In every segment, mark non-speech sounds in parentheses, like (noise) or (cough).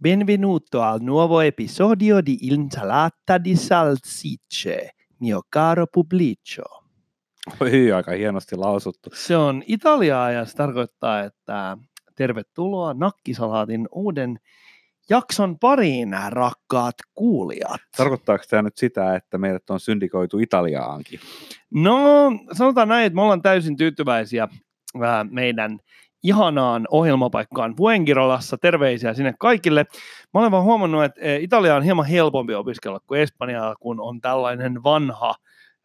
Benvenuto al nuovo episodio di Insalata di Salsicce, mio caro pubblico. Oi, aika hienosti lausuttu. Se on italiaa ja se tarkoittaa, että tervetuloa Nakkisalaatin uuden jakson pariin, rakkaat kuulijat. Tarkoittaako tämä nyt sitä, että meidät on syndikoitu Italiaankin? No, sanotaan näin, että me ollaan täysin tyytyväisiä meidän ihanaan ohjelmapaikkaan Fuengirolassa. Terveisiä sinne kaikille. Mä olen vaan huomannut, että e, Italia on hieman helpompi opiskella kuin Espanjaa, kun on tällainen vanha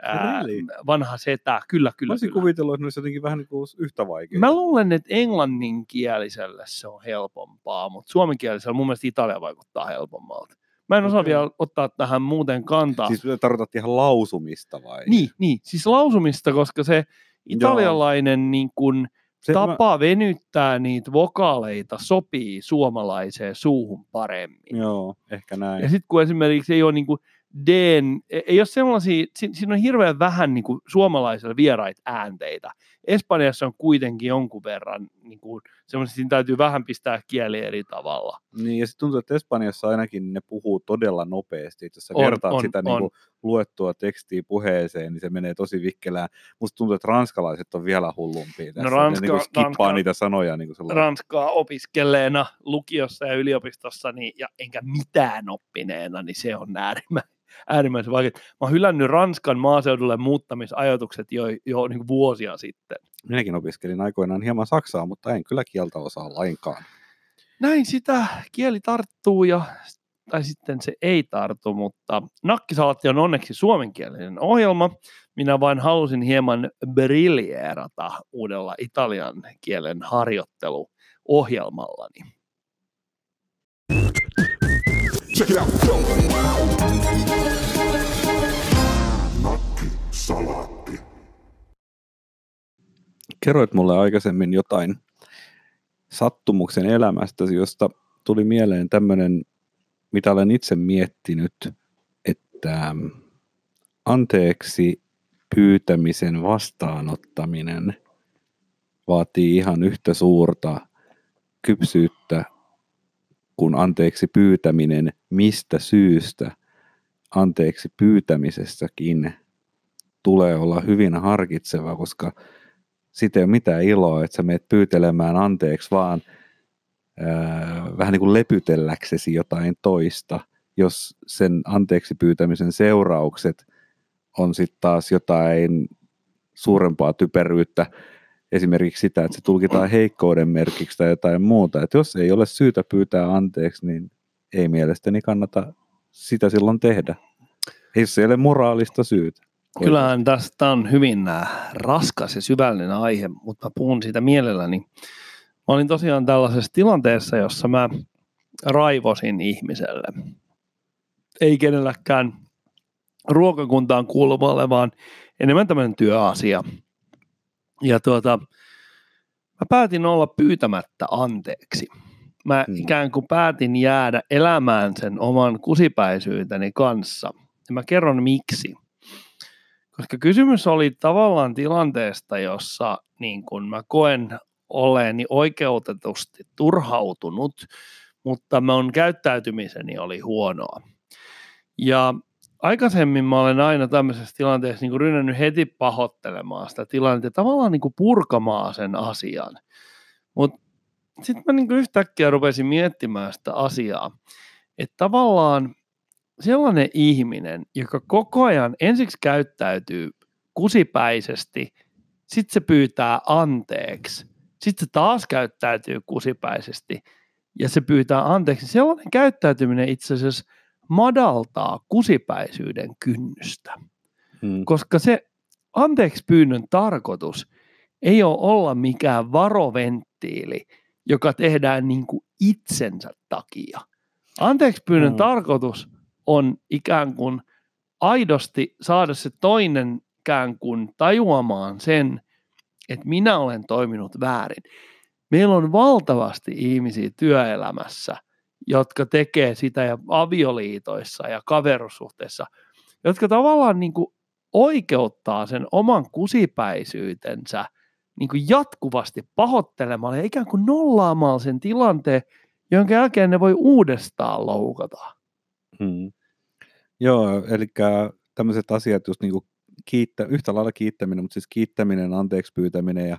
ää, Really? vanha setä. Kyllä, Mä kyllä, olisin kyllä. kuvitellut, että ne olisi jotenkin vähän niin kuin yhtä vaikea. Mä luulen, että englanninkieliselle se on helpompaa, mutta suomenkielisellä mun mielestä Italia vaikuttaa helpommalta. Mä en osaa Okei. vielä ottaa tähän muuten kantaa. Siis tarkoitat ihan lausumista vai? Niin, niin, siis lausumista, koska se italialainen niin kun, Se, tapa venyttää niitä vokaaleita sopii suomalaiseen suuhun paremmin. Mä, joo, ehkä näin. Ja sitten kun esimerkiksi ei ole niin kuin Dn, ei ole sellaisia, si- siinä on hirveän vähän niin kuin suomalaisilla vieraita äänteitä. Espanjassa on kuitenkin jonkun verran, niin kuin, siinä täytyy vähän pistää kieli eri tavalla. Niin, ja sitten tuntuu, että Espanjassa ainakin ne puhuu todella nopeasti. Jos sä On, vertaat on, sitä on. Niin kuin luettua tekstiä puheeseen, niin se menee tosi vikkelään. Musta tuntuu, että ranskalaiset on vielä hullumpia tässä. No Ranska- ne niin kuin skippaa Ranska- niitä sanoja. Niin kuin Ranskaa opiskelleena lukiossa ja yliopistossa, niin, ja enkä mitään oppineena, niin se on äärimmäisen, äärimmäisen vaikea. Mä oon hylännyt Ranskan maaseudulle muuttamisajatukset jo, jo niin kuin vuosia sitten. Minäkin opiskelin aikoinaan hieman saksaa, mutta en kyllä kieltä osaa lainkaan. näin sitä kieli tarttuu ja tai sitten se ei tartu, mutta Nakkisalatti on onneksi suomenkielinen ohjelma. Minä vain halusin hieman briljeerata uudella italian kielen harjoitteluohjelmallani. Check it out. Salaatti. Kerroit mulle aikaisemmin jotain sattumuksen elämästäsi, josta tuli mieleen tämmöinen, mitä olen itse miettinyt, että anteeksi pyytämisen vastaanottaminen vaatii ihan yhtä suurta kypsyyttä kuin anteeksi pyytäminen mistä syystä anteeksi pyytämisessäkin tulee olla hyvin harkitseva, koska siitä ei ole mitään iloa, että sä meet pyytelemään anteeksi vaan ää, vähän niin kuin lepytelläksesi jotain toista, jos sen anteeksi pyytämisen seuraukset on sitten taas jotain suurempaa typeryyttä, esimerkiksi sitä, että se tulkitaan heikkouden merkiksi tai jotain muuta. Että jos ei ole syytä pyytää anteeksi, niin ei mielestäni kannata sitä silloin tehdä. Ei se ole moraalista syytä. Kyllähän tästä on hyvin äh, raskas ja syvällinen aihe, mutta mä puhun siitä mielelläni. Mä olin tosiaan tällaisessa tilanteessa, jossa mä raivosin ihmiselle. Ei kenelläkään ruokakuntaan kuuluvalle, vaan enemmän tämmöinen työasia. Ja tuota, mä päätin olla pyytämättä anteeksi. Mä Hmm. ikään kuin päätin jäädä elämään sen oman kusipäisyyteni kanssa. Ja mä kerron miksi. Koska kysymys oli tavallaan tilanteesta, jossa niin kun mä koen oleeni oikeutetusti turhautunut, mutta mun käyttäytymiseni oli huonoa. Ja aikaisemmin mä olen aina tämmöisessä tilanteessa niin rynnännyt heti pahoittelemaan sitä tilannetta tavallaan niin kuin purkamaan sen asian. Mutta sitten mä niin yhtäkkiä rupesin miettimään sitä asiaa, että tavallaan sellainen ihminen, joka koko ajan ensiksi käyttäytyy kusipäisesti, sitten se pyytää anteeksi, sitten se taas käyttäytyy kusipäisesti ja se pyytää anteeksi. Sellainen käyttäytyminen itse asiassa madaltaa kusipäisyyden kynnystä, Hmm. koska se anteeksi pyynnön tarkoitus ei ole olla mikään varoventtiili, joka tehdään niin kuin itsensä takia. Anteeksi pyynnön Mm. tarkoitus on ikään kuin aidosti saada se toinen ikään kuin tajuamaan sen, että minä olen toiminut väärin. Meillä on valtavasti ihmisiä työelämässä, jotka tekee sitä ja avioliitoissa ja kaverussuhteissa, jotka tavallaan niin kuin oikeuttaa sen oman kusipäisyytensä niin kuin jatkuvasti pahoittelemalla ja ikään kuin nollaamaan sen tilanteen, jonka jälkeen ne voi uudestaan loukata. Mm. Joo, eli tämmöiset asiat just niinku kiittä, yhtä lailla kiittäminen, mutta siis kiittäminen, anteeksi pyytäminen ja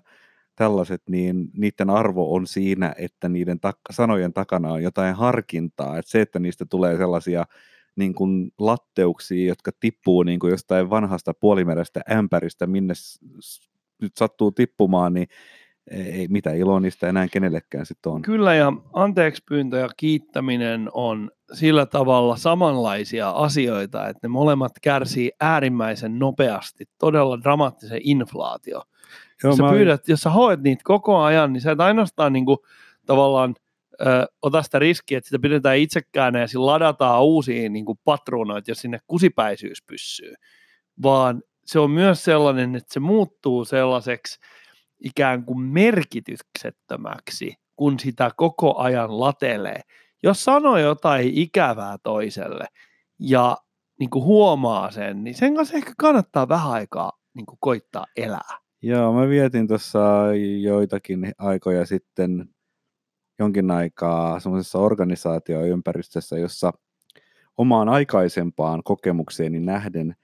tällaiset, niin niiden arvo on siinä, että niiden tak- sanojen takana on jotain harkintaa. Että se, että niistä tulee sellaisia niin kuin latteuksia, jotka tippuu niin kuin jostain vanhasta puolimerestä ämpäristä, minne nyt sattuu tippumaan, niin ei mitä iloa niistä enää kenellekään sitten on. Kyllä ja anteeksi pyyntö ja kiittäminen on sillä tavalla samanlaisia asioita, että ne molemmat kärsii äärimmäisen nopeasti, todella dramaattisen inflaatio. Joo, jos, sä mä- pyydät, jos sä hoet niitä koko ajan, niin sä et ainoastaan niin kuin, tavallaan ö, ota sitä riskiä, että sitä pidetään itsekään ja sillä ladataan uusia niin kuin patruunoita, jos sinne kusipäisyys pyssyy, vaan se on myös sellainen, että se muuttuu sellaiseksi ikään kuin merkityksettömäksi, kun sitä koko ajan latelee. Jos sanoo jotain ikävää toiselle ja niin kuin huomaa sen, niin sen kanssa ehkä kannattaa vähän aikaa niin kuin koittaa elää. Joo, mä vietin tuossa joitakin aikoja sitten jonkin aikaa semmoisessa organisaatioympäristössä, jossa omaan aikaisempaan kokemukseeni nähden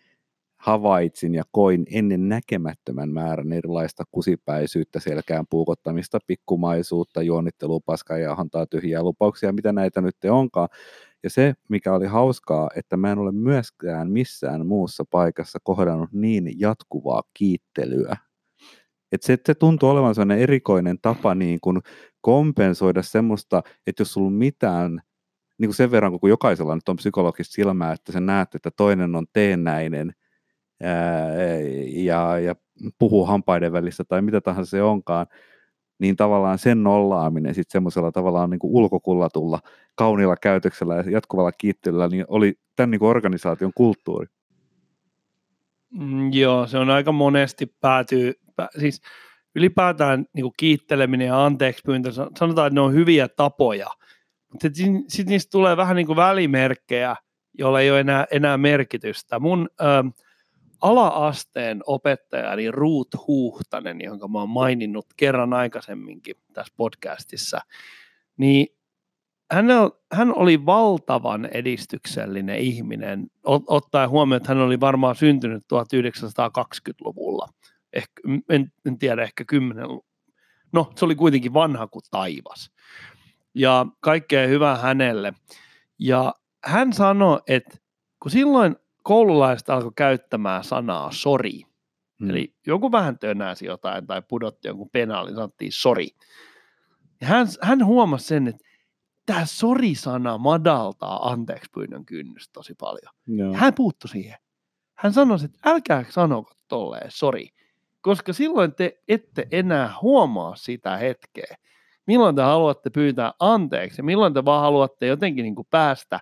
havaitsin ja koin ennen näkemättömän määrän erilaista kusipäisyyttä, selkään puukottamista, pikkumaisuutta, juonittelua, paskaa ja hantaa tyhjiä lupauksia, mitä näitä nyt onkaan. Ja se, mikä oli hauskaa, että mä en ole myöskään missään muussa paikassa kohdannut niin jatkuvaa kiittelyä. Et se, se tuntuu olevan sellainen erikoinen tapa niin kuin kompensoida semmoista, että jos sulla on mitään, niin kuin sen verran, kun jokaisella nyt on psykologista silmää, että sä näet, että toinen on teennäinen ja, ja puhuu hampaiden välissä tai mitä tahansa se onkaan, niin tavallaan sen nollaaminen sitten semmoisella tavallaan niin kuin ulkokullatulla, kauniilla käytöksellä ja jatkuvalla kiittelyllä, niin oli tämän niin kuin organisaation kulttuuri. Mm, joo, se on aika monesti päätyy, pä, siis ylipäätään niin kuin kiitteleminen ja anteeksi pyyntö, sanotaan, että ne on hyviä tapoja, mutta sitten sit niistä tulee vähän niin kuin välimerkkejä, joilla ei ole enää, enää merkitystä. Mun ö, ala-asteen opettajani Ruut Huhtanen, jonka mä oon maininnut kerran aikaisemminkin tässä podcastissa, niin hän, oli valtavan edistyksellinen ihminen, ot, ottaen huomioon, että hän oli varmaan syntynyt 1920-luvulla. Ehkä, en, en tiedä, ehkä 10 No, se oli kuitenkin vanha kuin taivas. Ja kaikkea hyvää hänelle. Ja hän sanoi, että kun silloin koululaiset alkoi käyttämään sanaa sori, hmm. eli joku vähän tönäsi jotain tai pudotti jonkun penaalin, sanottiin sori. Ja hän, hän huomasi sen, että tämä sori-sana madaltaa anteeksi pyynnön kynnystä tosi paljon. Joo. Hän puuttu siihen. Hän sanoi, että älkää sanoko tolleen sori, koska silloin te ette enää huomaa sitä hetkeä, milloin te haluatte pyytää anteeksi ja milloin te vaan haluatte jotenkin niin kuin päästä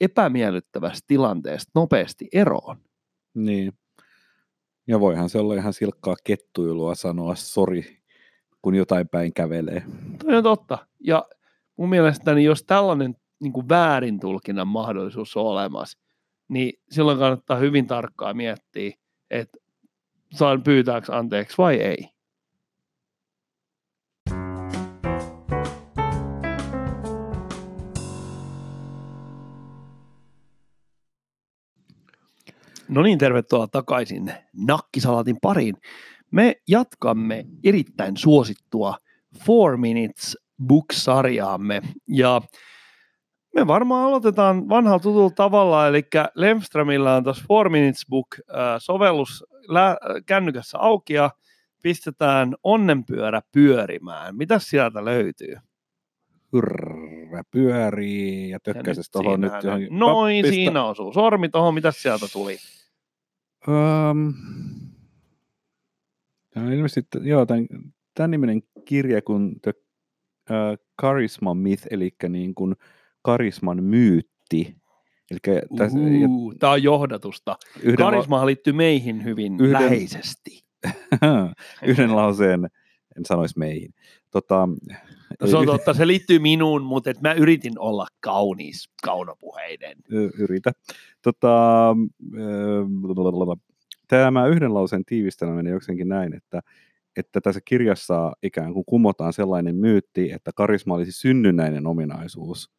epämiellyttävästä tilanteesta nopeasti eroon. Niin. Ja voihan se olla ihan silkkaa kettuilua sanoa sori, kun jotain päin kävelee. Toi on totta. Ja mun mielestäni, jos tällainen niin kuin väärin tulkinnan mahdollisuus on olemassa, niin silloin kannattaa hyvin tarkkaan miettiä, että saan pyytääkö anteeksi vai ei. No niin, tervetuloa takaisin Nakkisalatin pariin. Me jatkamme erittäin suosittua Four Minutes Book-sarjaamme ja me varmaan aloitetaan vanhalla tutulla tavalla, eli Lemströmillä on tuossa Four Minutes Book-sovellus kännykässä auki ja pistetään onnenpyörä pyörimään. Mitä sieltä löytyy? Hyrrä pyörii ja tökkäses tuohon nyt johonkin. Noin, siinä osuu sormi tuohon. Mitä sieltä tuli? Um, tämä on ilmeisesti, joo, tämän, tämän niminen kirja kuin The uh, Charisma Myth, eli niin kuin karisman myytti. Eli tässä, ja Uh, Tämä on johdatusta. yhden, la- liittyy meihin hyvin Yhden- läheisesti. (laughs) yhden lauseen, en sanoisi meihin. Tota, No, se on totta, se liittyy minuun, mutta et mä yritin olla kaunis, kaunopuheinen. Yritä. Tota, blablabla. tämä yhden lauseen tiivistelmä menee jokseenkin näin, että että tässä kirjassa ikään kuin kumotaan sellainen myytti, että karisma olisi synnynnäinen ominaisuus.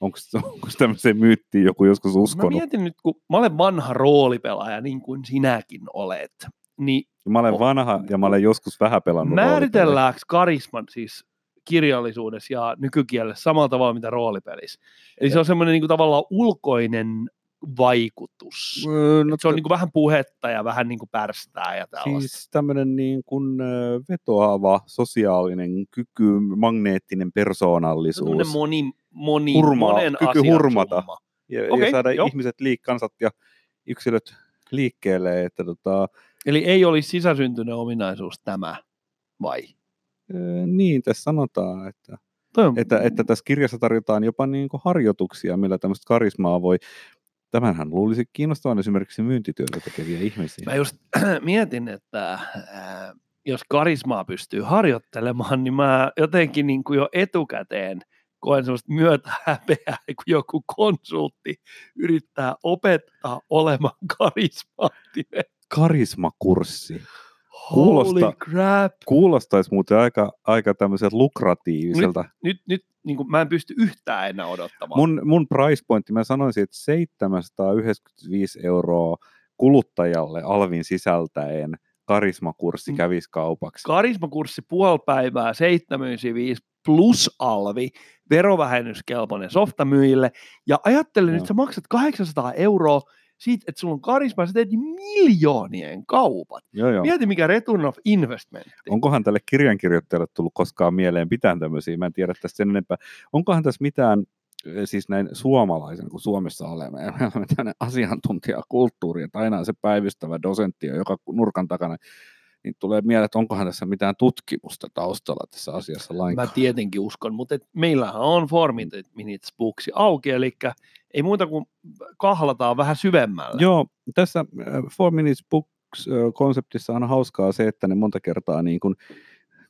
Onko, onko tämmöiseen myyttiin joku joskus Mä uskonut? mietin nyt, kun mä olen vanha roolipelaaja, niin kuin sinäkin olet, niin Mä olen vanha ja mä olen joskus vähän pelannut määritelläänkö karisman siis kirjallisuudessa ja nykykielessä samalla tavalla mitä roolipelissä? Eli se on semmoinen niin kuin tavallaan ulkoinen vaikutus. No, Se on niin kuin vähän puhetta ja vähän niin kuin pärstää ja tällaista. siis tämmöinen niin kuin vetoava sosiaalinen kyky, magneettinen persoonallisuus. Semmoinen moni, moni, Hurmaa, monen kyky asian hurmata. summa. ja, Okei, ja saada joo. ihmiset, liik, kansat ja yksilöt liikkeelle. Että tota, Eli ei olisi sisäsyntyinen ominaisuus tämä, vai? ö, niin, tässä sanotaan, että on, että, että tässä kirjassa tarjotaan jopa niin kuin harjoituksia, millä tämmöistä karismaa voi, tämänhän luulisi kiinnostavan esimerkiksi myyntityötä tekeviä ihmisiä. Mä just (clears throat) mietin, että ää, jos karismaa pystyy harjoittelemaan, niin mä jotenkin niin kuin jo etukäteen koen sellaista myötähäpeää, (laughs) kun joku konsultti yrittää opettaa olemaan karismaattinen. Karismakurssi. Holy Kuulostaa- crap! Kuulostaisi muuten aika, aika tämmöiseltä lukratiiviselta. Nyt, nyt niin kuin, mä en pysty yhtään enää odottamaan. Mun, mun price pointti, mä sanoisin, että 795 euroa kuluttajalle alvin sisältäen karismakurssi Mm. kävisi kaupaksi. Karismakurssi puoli päivää, 795 plus alvi, verovähennyskelpoinen softamyyjille. Ja ajattelen Joo. nyt, sä maksat 800 euroa siitä, että sulla on karisma, sä teet miljoonien kaupat. joo, joo. Mieti, mikä return of investment. Onkohan tälle kirjankirjoittajalle tullut koskaan mieleen mitään tämmöisiä? Mä en tiedä tästä sen enempää. Onkohan tässä mitään, eh, siis näin suomalaisen, kun Suomessa olemme, ja me olemme tämmöinen asiantuntijakulttuuri, että aina on se päivystävä dosentti joka nurkan takana, niin tulee mieleen, että onkohan tässä mitään tutkimusta taustalla tässä asiassa Mä lainkaan. tietenkin uskon, mutta et meillähän on Formit Minutes Booksi auki, eli ei muuta kuin kahlataan vähän syvemmälle. Joo, tässä äh, Four Minutes Books-konseptissa on hauskaa se, että ne monta kertaa niin kuin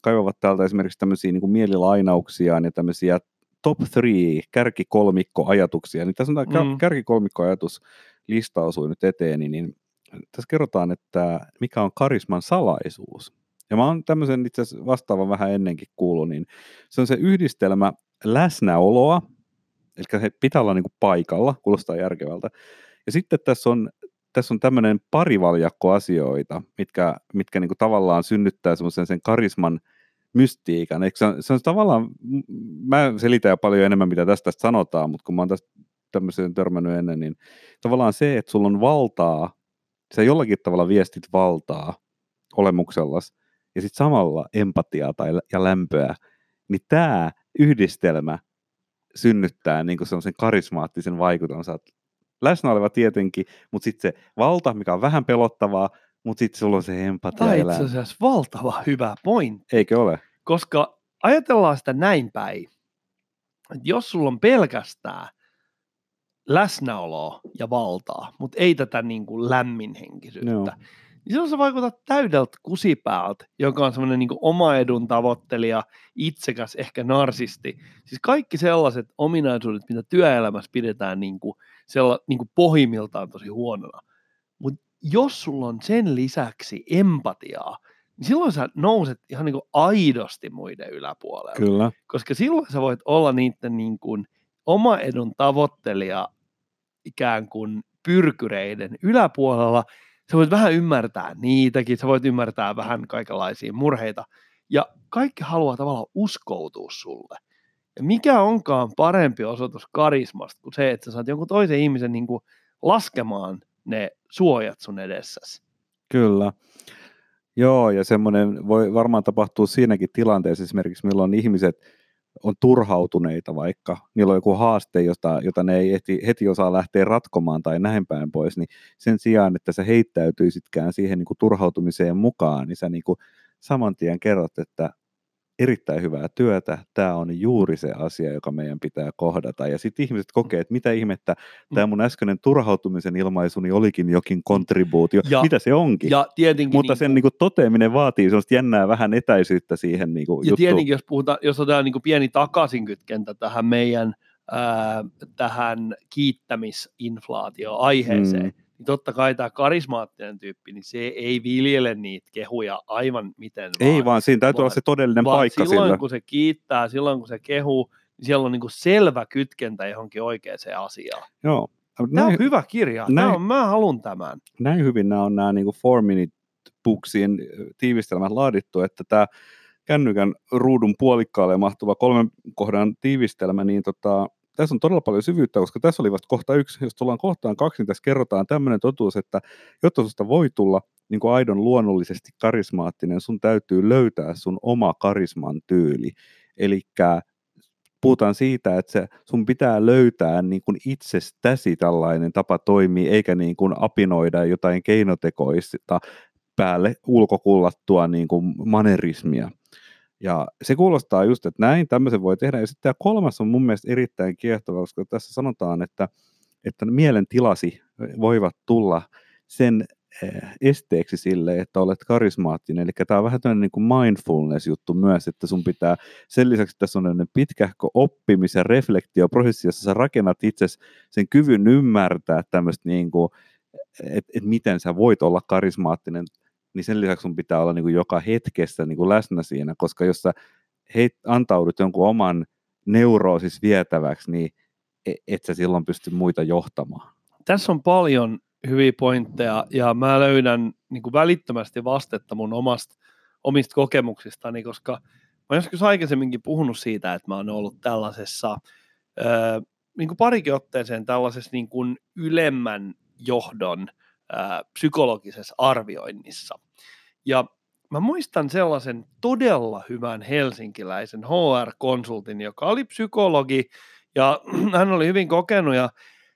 kaivavat täältä esimerkiksi tämmöisiä niin kuin mielilainauksiaan ja tämmöisiä top three, kärkikolmikko-ajatuksia. Niin tässä on tämä Mm. kärkikolmikko-ajatus listausui nyt eteeni, niin tässä kerrotaan, että mikä on karisman salaisuus. Ja mä oon tämmöisen itse asiassa vastaavan vähän ennenkin kuullut, niin se on se yhdistelmä läsnäoloa, eli se pitää olla niin kuin paikalla, kuulostaa järkevältä. Ja sitten tässä on, tässä on tämmöinen parivaljakko asioita, mitkä, mitkä niin kuin tavallaan synnyttää semmoisen sen karisman mystiikan. Eikö se, on, se on tavallaan, mä selitän jo paljon enemmän, mitä tästä, tästä sanotaan, mutta kun mä oon tästä tämmöiseen törmännyt ennen, niin tavallaan se, että sulla on valtaa, sä jollakin tavalla viestit valtaa olemuksellas, ja sitten samalla empatiaa tai, ja lämpöä, niin tämä yhdistelmä synnyttää niin semmoisen karismaattisen vaikutuksen. Sä läsnä oleva tietenkin, mutta sitten se valta, mikä on vähän pelottavaa, mutta sitten sulla on se empatia Tämä itse asiassa valtava hyvä pointti. Eikö ole? Koska ajatellaan sitä näin päin, että jos sulla on pelkästään läsnäoloa ja valtaa, mutta ei tätä niin kuin lämminhenkisyyttä, Joo. niin silloin sä vaikutat täydeltä kusipäältä, joka on semmoinen niin oma edun tavoittelija, itsekäs, ehkä narsisti. Siis kaikki sellaiset ominaisuudet, mitä työelämässä pidetään niin kuin, sella, niin kuin pohjimmiltaan tosi huonona. Mutta jos sulla on sen lisäksi empatiaa, niin silloin sä nouset ihan niin kuin aidosti muiden yläpuolelle. Kyllä. Koska silloin sä voit olla niiden niin kuin oma edun tavoittelija ikään kuin pyrkyreiden yläpuolella. Sä voit vähän ymmärtää niitäkin, sä voit ymmärtää vähän kaikenlaisia murheita. Ja kaikki haluaa tavallaan uskoutua sulle. Ja mikä onkaan parempi osoitus karismasta kuin se, että sä saat jonkun toisen ihmisen niin kuin laskemaan ne suojat sun edessäsi. Kyllä. Joo, ja semmoinen voi varmaan tapahtua siinäkin tilanteessa esimerkiksi, milloin ihmiset on turhautuneita vaikka, niillä on joku haaste, jota, jota ne ei heti, heti osaa lähteä ratkomaan tai näin päin pois, niin sen sijaan, että sä heittäytyisitkään siihen niin kuin turhautumiseen mukaan, niin sä niin kuin saman tien kerrot, että erittäin hyvää työtä, tämä on juuri se asia, joka meidän pitää kohdata. Ja sitten ihmiset kokee, että mitä ihmettä, tämä mun äskeinen turhautumisen ilmaisuni olikin jokin kontribuutio. Ja- mitä se onkin? Ja tietenkin, Mutta niin sen niin kuin, toteaminen vaatii sellaista jännää vähän etäisyyttä siihen niin kuin, Ja juttuun. tietenkin, jos, puhutaan, jos otetaan niin pieni takaisinkytkentä tähän meidän ää, tähän kiittämisinflaatio-aiheeseen, Mm. Niin totta kai tämä karismaattinen tyyppi, niin se ei viljele niitä kehuja aivan miten Ei vaan, siinä täytyy vaan- olla se todellinen vaan paikka silloin, sillä. kun se kiittää, silloin kun se kehuu, niin siellä on niin kuin selvä kytkentä johonkin oikeaan asiaan. Joo. Tämä on Näin, hyvä kirja. Tämä näin- on, mä haluan tämän. näin hyvin nämä on nämä niin four minute booksien tiivistelmät laadittu, että tämä kännykän ruudun puolikkaalle mahtuva kolmen kohdan tiivistelmä, niin tota, tässä on todella paljon syvyyttä, koska tässä oli vasta kohta yksi. Jos tullaan kohtaan kaksi, niin tässä kerrotaan tämmöinen totuus, että jotta susta voi tulla niin kuin aidon luonnollisesti karismaattinen, sun täytyy löytää sun oma karisman tyyli. Eli puhutaan siitä, että se, sun pitää löytää niin kuin itsestäsi tällainen tapa toimia, eikä niin kuin apinoida jotain keinotekoista päälle ulkokullattua niin kuin manerismia. Ja se kuulostaa just, että näin tämmöisen voi tehdä. Ja sitten tämä kolmas on mun mielestä erittäin kiehtova, koska tässä sanotaan, että, että mielentilasi voivat tulla sen eh, esteeksi sille, että olet karismaattinen. Eli tämä on vähän tämmöinen niin mindfulness-juttu myös, että sun pitää, sen lisäksi tässä on pitkähkö oppimis- ja reflektioprosessi, jossa sä rakennat itse sen kyvyn ymmärtää tämmöistä niin kuin, että et miten sä voit olla karismaattinen, niin sen lisäksi sun pitää olla niin kuin joka hetkessä niin kuin läsnä siinä, koska jos sä heit, antaudut jonkun oman neuroosis vietäväksi, niin e- et sä silloin pysty muita johtamaan. Tässä on paljon hyviä pointteja ja mä löydän niin kuin välittömästi vastetta mun omasta, omista kokemuksistani, koska mä joskus aikaisemminkin puhunut siitä, että mä oon ollut tällaisessa ää, niin kuin parikin otteeseen tällaisessa niin kuin ylemmän johdon ää, psykologisessa arvioinnissa. Ja mä muistan sellaisen todella hyvän helsinkiläisen HR-konsultin, joka oli psykologi ja (clears throat) hän oli hyvin kokenut ja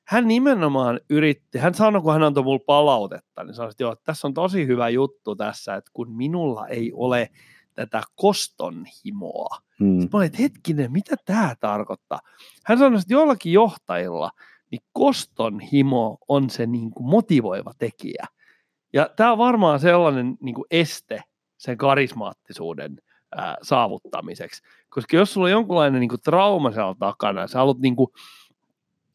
hän nimenomaan yritti, hän sanoi, kun hän antoi mulle palautetta, niin sanoi, että joo, että tässä on tosi hyvä juttu tässä, että kun minulla ei ole tätä kostonhimoa. Hmm. Mä olin, että hetkinen, mitä tämä tarkoittaa? Hän sanoi, että joillakin johtajilla niin kostonhimo on se niin kuin motivoiva tekijä. Ja tämä on varmaan sellainen niin kuin este sen karismaattisuuden ää, saavuttamiseksi. Koska jos sulla on jonkunlainen niin kuin trauma siellä takana, sä haluat niin kuin,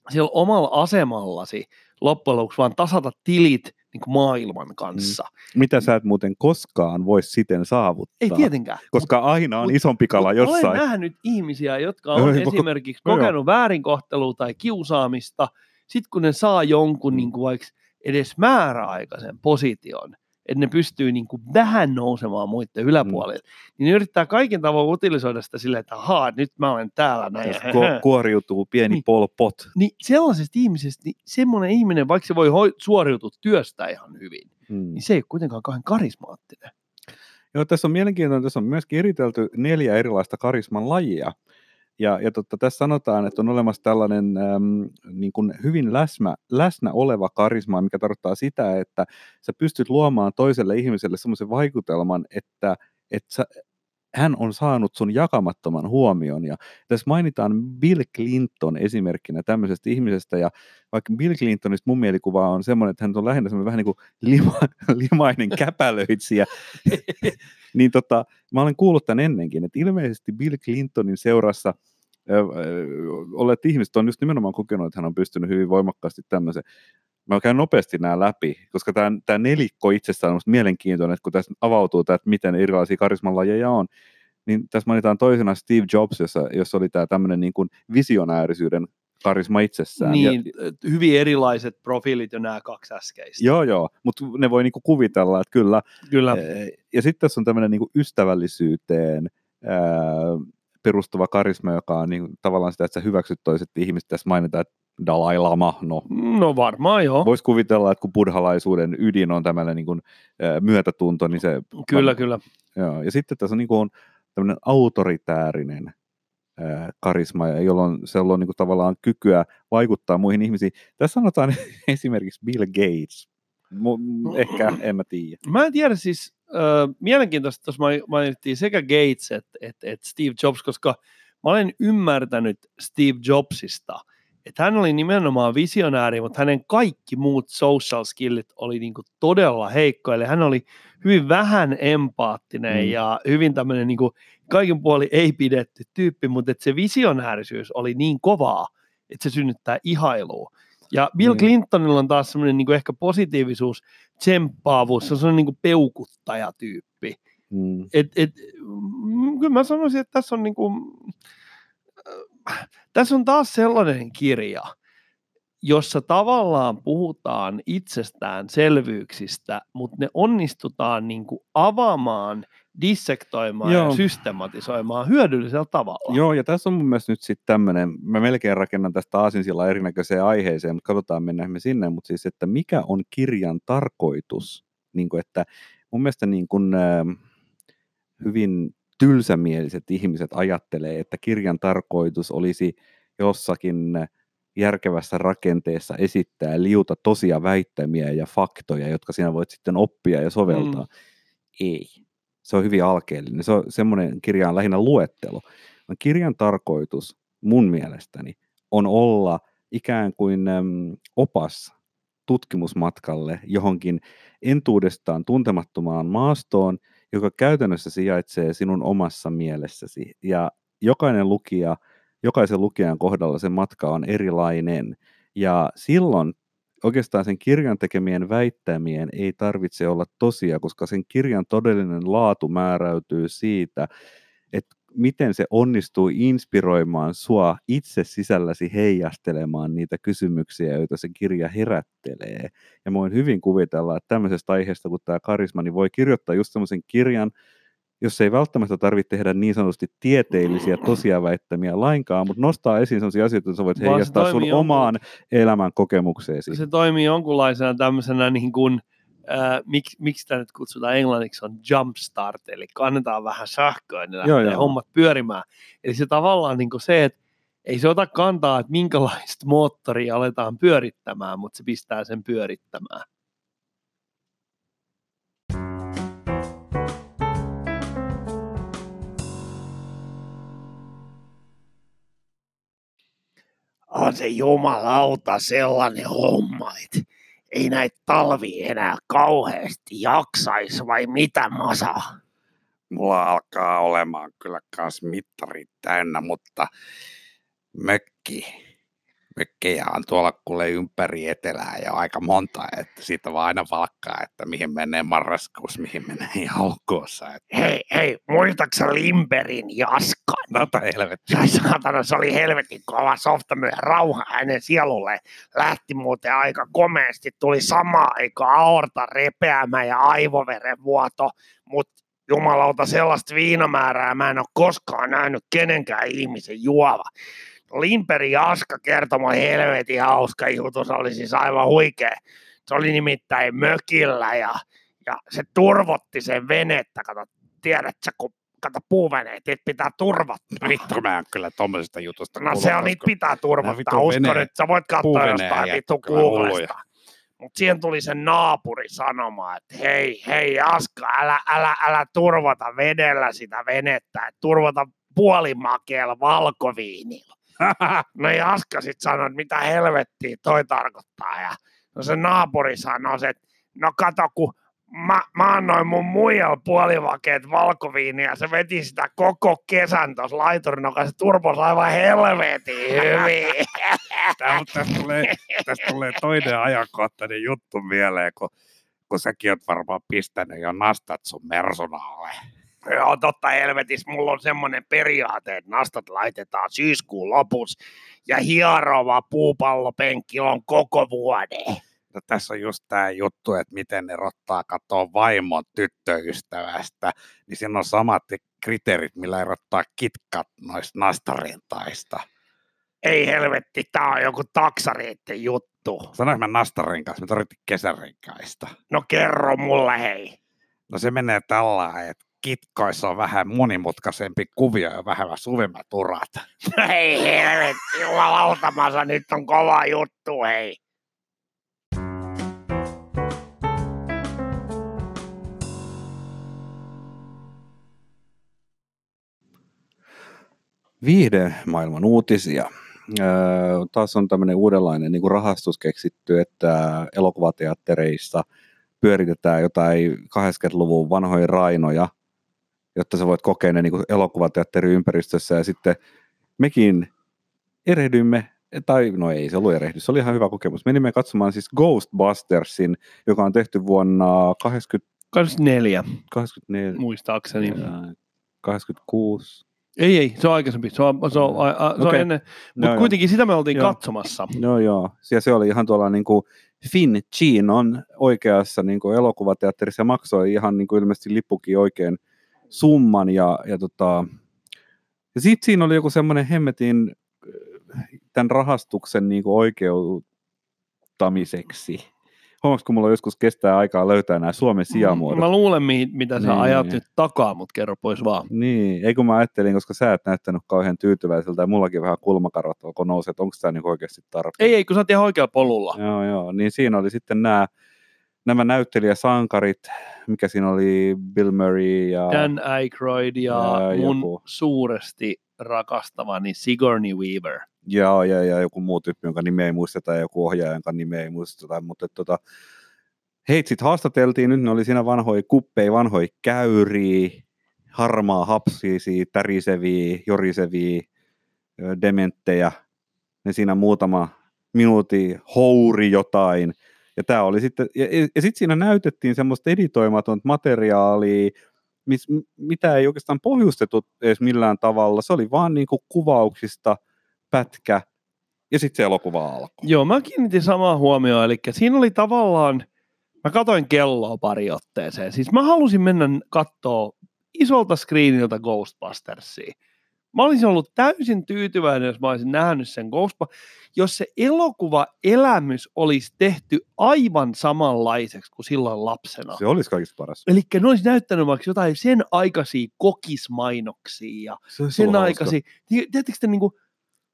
siellä omalla asemallasi loppujen lopuksi vaan tasata tilit niin kuin maailman kanssa. Mm. Mitä sä et muuten koskaan voi siten saavuttaa? Ei tietenkään. Koska aina on Mut- isompi kala Mut jossain. Olen nähnyt ihmisiä, jotka (laughs) on ei, vaikka- esimerkiksi joo. kokenut väärinkohtelua tai kiusaamista, sitten kun ne saa jonkun Mm. niin kuin vaikka edes määräaikaisen position, että ne pystyy niin kuin vähän nousemaan muiden yläpuolelle, niin ne yrittää kaikin tavoin utilisoida sitä silleen, että ahaa, nyt mä olen täällä näin. Ku- kuoriutuu pieni Niin. Pol Pot. Niin sellaisesta ihmisestä, niin semmoinen ihminen, vaikka se voi hoi- suoriutua työstä ihan hyvin, Hmm. niin se ei ole kuitenkaan kauhean karismaattinen. Joo, tässä on mielenkiintoinen, tässä on myöskin eritelty neljä erilaista karisman lajia. Ja, ja totta, tässä sanotaan, että on olemassa tällainen äm, niin kuin hyvin läsnä, läsnä oleva karisma, mikä tarkoittaa sitä, että sä pystyt luomaan toiselle ihmiselle semmoisen vaikutelman, että, että sä, hän on saanut sun jakamattoman huomion. Ja tässä mainitaan Bill Clinton esimerkkinä tämmöisestä ihmisestä, ja vaikka Bill Clintonista mun mielikuva on semmoinen, että hän on lähinnä semmoinen vähän niin kuin lima, (laughs) limainen käpälöitsijä, (laughs) niin tota, mä olen kuullut tämän ennenkin, että ilmeisesti Bill Clintonin seurassa olleet ihmiset on just nimenomaan kokenut, että hän on pystynyt hyvin voimakkaasti tämmöisen. Mä käyn nopeasti nämä läpi, koska tämä, tämä nelikko itsessään on mielenkiintoinen, että kun tässä avautuu tämä, että miten erilaisia karismanlajeja on, niin tässä mainitaan toisena Steve Jobs, jossa, jossa oli tämä tämmöinen niin kuin visionäärisyyden karisma itsessään. Ja, Niin, hyvin erilaiset profiilit jo nämä kaksi äskeistä. joo, joo, mutta ne voi niinku kuvitella, että kyllä Kyllä. Eh, Ja sitten tässä on tämmöinen niin ystävällisyyteen ää, perustuva karisma, joka on niin tavallaan sitä, että sä hyväksyt toiset ihmiset. Tässä mainitaan, että Dalai Lama, no No varmaan joo. voisi kuvitella, että kun buddhalaisuuden ydin on tämmöinen niin kuin, myötätunto, niin se... Kyllä, kyllä. Joo. Ja sitten tässä on, niin kuin, on tämmöinen autoritäärinen ää, karisma, jolloin se on niin kuin, tavallaan kykyä vaikuttaa muihin ihmisiin. Tässä sanotaan (laughs) esimerkiksi Bill Gates. Mu- ehkä, en mä tiedä. Mä en tiedä siis, äh, mielenkiintoista tuossa mai- mainittiin sekä Gates että et, et Steve Jobs, koska mä olen ymmärtänyt Steve Jobsista, että hän oli nimenomaan visionääri, mutta hänen kaikki muut social skillit oli niinku todella heikkoja. Eli hän oli hyvin vähän empaattinen Mm. ja hyvin tämmöinen niinku kaikin puoli ei pidetty tyyppi, mutta et se visionäärisyys oli niin kovaa, että se synnyttää ihailua. Ja Bill Niin. Clintonilla on taas semmoinen niin ehkä positiivisuus, tsemppaavuus, se on semmoinen niin peukuttajatyyppi. Mm. Et, et, mm, kyllä mä sanoisin, että tässä on, niin kuin, äh, tässä on taas sellainen kirja, jossa tavallaan puhutaan itsestäänselvyyksistä, mutta ne onnistutaan niin kuin avaamaan, dissektoimaan Joo. ja systematisoimaan hyödyllisellä tavalla. Joo, ja tässä on mun mielestä nyt sitten tämmöinen, mä melkein rakennan tästä aasinsillan erinäköiseen aiheeseen, mutta katsotaan mennään me sinne, mutta siis, että mikä on kirjan tarkoitus, niin kuin, että mun mielestä niin kuin, äh, hyvin tylsämieliset ihmiset ajattelee, että kirjan tarkoitus olisi jossakin järkevässä rakenteessa esittää liuta tosia väittämiä ja faktoja, jotka sinä voit sitten oppia ja soveltaa. Mm. Ei. Se on hyvin alkeellinen. Se on semmoinen kirja on lähinnä luettelo. Vaan Kirjan tarkoitus mun mielestäni on olla ikään kuin äm, opas tutkimusmatkalle johonkin entuudestaan tuntemattomaan maastoon, joka käytännössä sijaitsee sinun omassa mielessäsi. Ja jokainen lukija, jokaisen lukijan kohdalla se matka on erilainen. Ja silloin oikeastaan sen kirjan tekemien väittämien ei tarvitse olla tosia, koska sen kirjan todellinen laatu määräytyy siitä, että miten se onnistuu inspiroimaan sua itse sisälläsi heijastelemaan niitä kysymyksiä, joita se kirja herättelee. Ja voin hyvin kuvitella, että tämmöisestä aiheesta kuin tämä karisma, niin voi kirjoittaa just semmoisen kirjan, jos ei välttämättä tarvitse tehdä niin sanotusti tieteellisiä tosia väittämiä lainkaan, mutta nostaa esiin sellaisia asioita, joita sä voit heijastaa sun jonkun- omaan elämän kokemukseesi. se toimii jonkunlaisena tämmöisenä niin kuin, äh, miksi, miksi tämä nyt kutsutaan englanniksi, on jumpstart, eli annetaan vähän sähköä, niin lähtee joo, joo. hommat pyörimään. Eli se tavallaan niin kuin se, että ei se ota kantaa, että minkälaista moottoria aletaan pyörittämään, mutta se pistää sen pyörittämään. On se jumalauta sellainen homma, että ei näitä talvi enää kauheasti jaksaisi vai mitä masa? mulla alkaa olemaan kyllä kans mittarit täynnä, mutta mökki, mökkejä on tuolla kuule ympäri etelää ja aika monta, että siitä vaan aina valkkaa, että mihin menee marraskuussa, mihin menee (laughs) joulukuussa. Että, Hei, hei, muistaaksä Limberin Jaskan? no tai helvetti. Ai saatana, se oli helvetin kova softamyö rauha hänen sielulle. Lähti muuten aika komeasti, tuli sama aika aorta repeämä ja aivoveren vuoto, mutta jumalauta sellaista viinamäärää mä en ole koskaan nähnyt kenenkään ihmisen juova. Limperi Aska kertoi mun helvetin hauska juttu, se oli siis aivan huikea. Se oli nimittäin mökillä ja, ja se turvotti sen venettä, kato, tiedätkö, kun kato puuveneet, niitä pitää turvottaa. Vittu, mä en kyllä tommosesta jutusta No se on, niitä pitää Uskon, veneen- että sä voit katsoa jostain vittu. Googlesta. Mutta siihen tuli sen naapuri sanomaan, että hei, hei Aska, älä, älä, älä turvota vedellä sitä venettä, että turvota puolimakeella valkoviinilla. (laughs) No ja Aska sitten sanoi, että mitä helvettiä toi tarkoittaa. Ja no se naapuri sanoi, että no kato, kun mä, mä annoin mun muijalla puolivakeet valkoviiniä ja se veti sitä koko kesän tuossa joka se turpos aivan helvetin hyvin. (laughs) Mutta tästä tulee, tästä tulee toinen ajankohtainen juttu mieleen, kun, kun säkin oot varmaan pistänyt jo nastat sun mersunalle. Joo, totta helvetis, mulla on semmoinen periaate, että nastat laitetaan syyskuun lopussa ja hierova puupallopenkki on koko vuoden. No, tässä on just tämä juttu, että miten erottaa katoa vaimon tyttöystävästä, niin siinä on samat kriteerit, millä erottaa kitkat noista nastarintaista. Ei helvetti, tää on joku taksariitten juttu. Sanoinko mä nastarin kanssa, me tarvittiin kesärinkaista. No kerro mulle hei. No se menee tällä että kitkoissa on vähän monimutkaisempi kuvio ja vähän suvemmat urat. (laughs) Hei helvetti, jumalautamassa, nyt on kova juttu, hei. viihdemaailman uutisia. Öö, taas on tämmöinen uudenlainen niin kuin rahastus keksitty, että elokuvateattereissa pyöritetään jotain 80-luvun vanhoja rainoja, jotta sä voit kokea ne niin kuin elokuvateatteriympäristössä ja sitten mekin erehdymme tai no ei se ollut erehdys, se oli ihan hyvä kokemus. Menimme katsomaan siis Ghostbustersin, joka on tehty vuonna 80, 24, 84, muistaakseni. ää, 86. Ei, ei, se on aikaisempi. Se on, se on, a, a, se on Okei. ennen, No, mutta joo. kuitenkin sitä me oltiin Joo. katsomassa. No joo, ja se oli ihan tuolla niin kuin Finn Chinon oikeassa niin kuin elokuvateatterissa ja maksoi ihan niin kuin ilmeisesti lippukin oikein summan ja, ja, tota, ja sitten siinä oli joku semmoinen hemmetin äh, tämän rahastuksen niin kuin oikeuttamiseksi. Huomaatko, kun mulla joskus kestää aikaa löytää nämä Suomen sijamuodot? Mm, Mä luulen, mi- mitä sä Niin. ajat nyt takaa, mutta kerro pois vaan. Niin, ei kun mä ajattelin, koska sä et näyttänyt kauhean tyytyväiseltä ja mullakin vähän kulmakarvat alkoi nousee, että onko tämä niin oikeasti tarpeen. Ei, ei, kun sä oot ihan oikealla polulla. Joo, joo. Niin siinä oli sitten nämä, nämä näyttelijäsankarit, mikä siinä oli, Bill Murray ja... Dan Aykroyd ja, Ja mun joku. suuresti rakastamani Sigourney Weaver. Ja, ja, ja joku muu tyyppi, jonka nimeä ei muisteta, ja joku ohjaaja, jonka nimeä ei muisteta, mutta tota, heitä sitten haastateltiin, nyt ne oli siinä vanhoja kuppeja, vanhoja käyriä, harmaa hapsiisia, täriseviä, joriseviä, dementtejä, ne siinä muutama minuutin houri jotain, ja tämä oli sitten, ja, ja, sitten siinä näytettiin semmoista editoimatonta materiaalia, mis, mitä ei oikeastaan pohjustettu edes millään tavalla, se oli vaan niinku kuvauksista pätkä, ja sitten se elokuva alkoi. Joo, mä kiinnitin samaa huomioon, eli siinä oli tavallaan, mä katoin kelloa pari otteeseen, siis mä halusin mennä katsoa isolta screeniltä Ghostbustersia. Mä olisin ollut täysin tyytyväinen, jos mä olisin nähnyt sen Ghostbusters, jos se elokuva elämys olisi tehty aivan samanlaiseksi kuin silloin lapsena. Se olisi kaikista paras. Eli ne olisi näyttänyt vaikka jotain sen aikaisia kokismainoksia ja Se sen aikaisia, Ti- tiedättekö te niin kuin